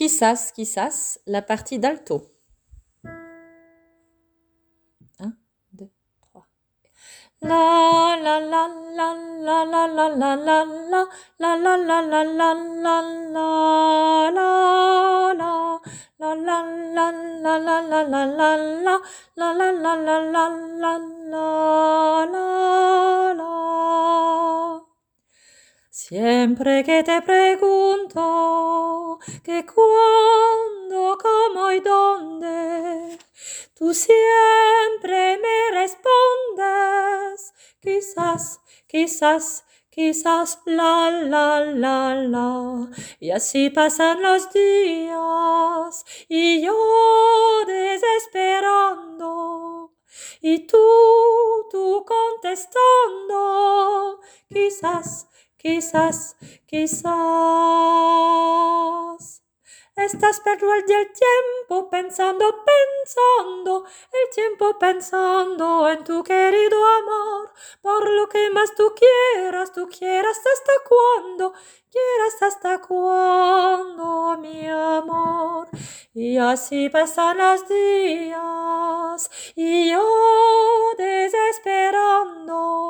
Quizás, quizás, la partie d'alto. 1, 2, 3. La Siempre que te pregunto que cuándo, cómo y dónde, tú siempre me respondes, quizás, quizás, quizás, la, la, la, la. Y así pasan los días y yo desesperando y tú, tú contestando, quizás Quizás, quizás. Estás perdiendo el tiempo pensando, pensando, el tiempo pensando en tu querido amor. Por lo que más tú quieras, tú quieras hasta cuándo, quieras hasta cuándo, mi amor. Y así pasan los días y yo desesperando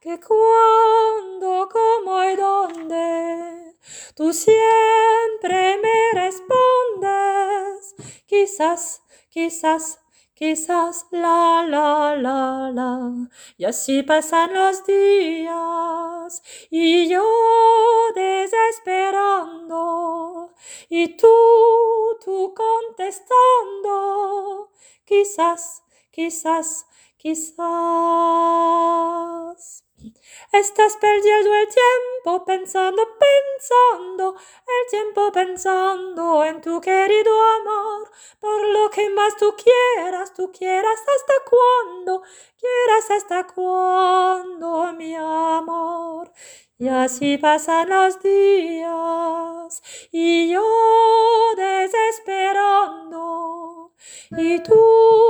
que cuando, cómo y dónde, tú siempre me respondes. Quizás, quizás, quizás, la, la, la, la. Y así pasan los días y yo desesperando y tú, tú contestando. Quizás, quizás, Quizás. Estás perdiendo el tiempo pensando, pensando, el tiempo pensando en tu querido amor, por lo que más tú quieras, tú quieras hasta cuándo, quieras hasta cuándo, mi amor. Y así pasan los días y yo desesperando. Y tú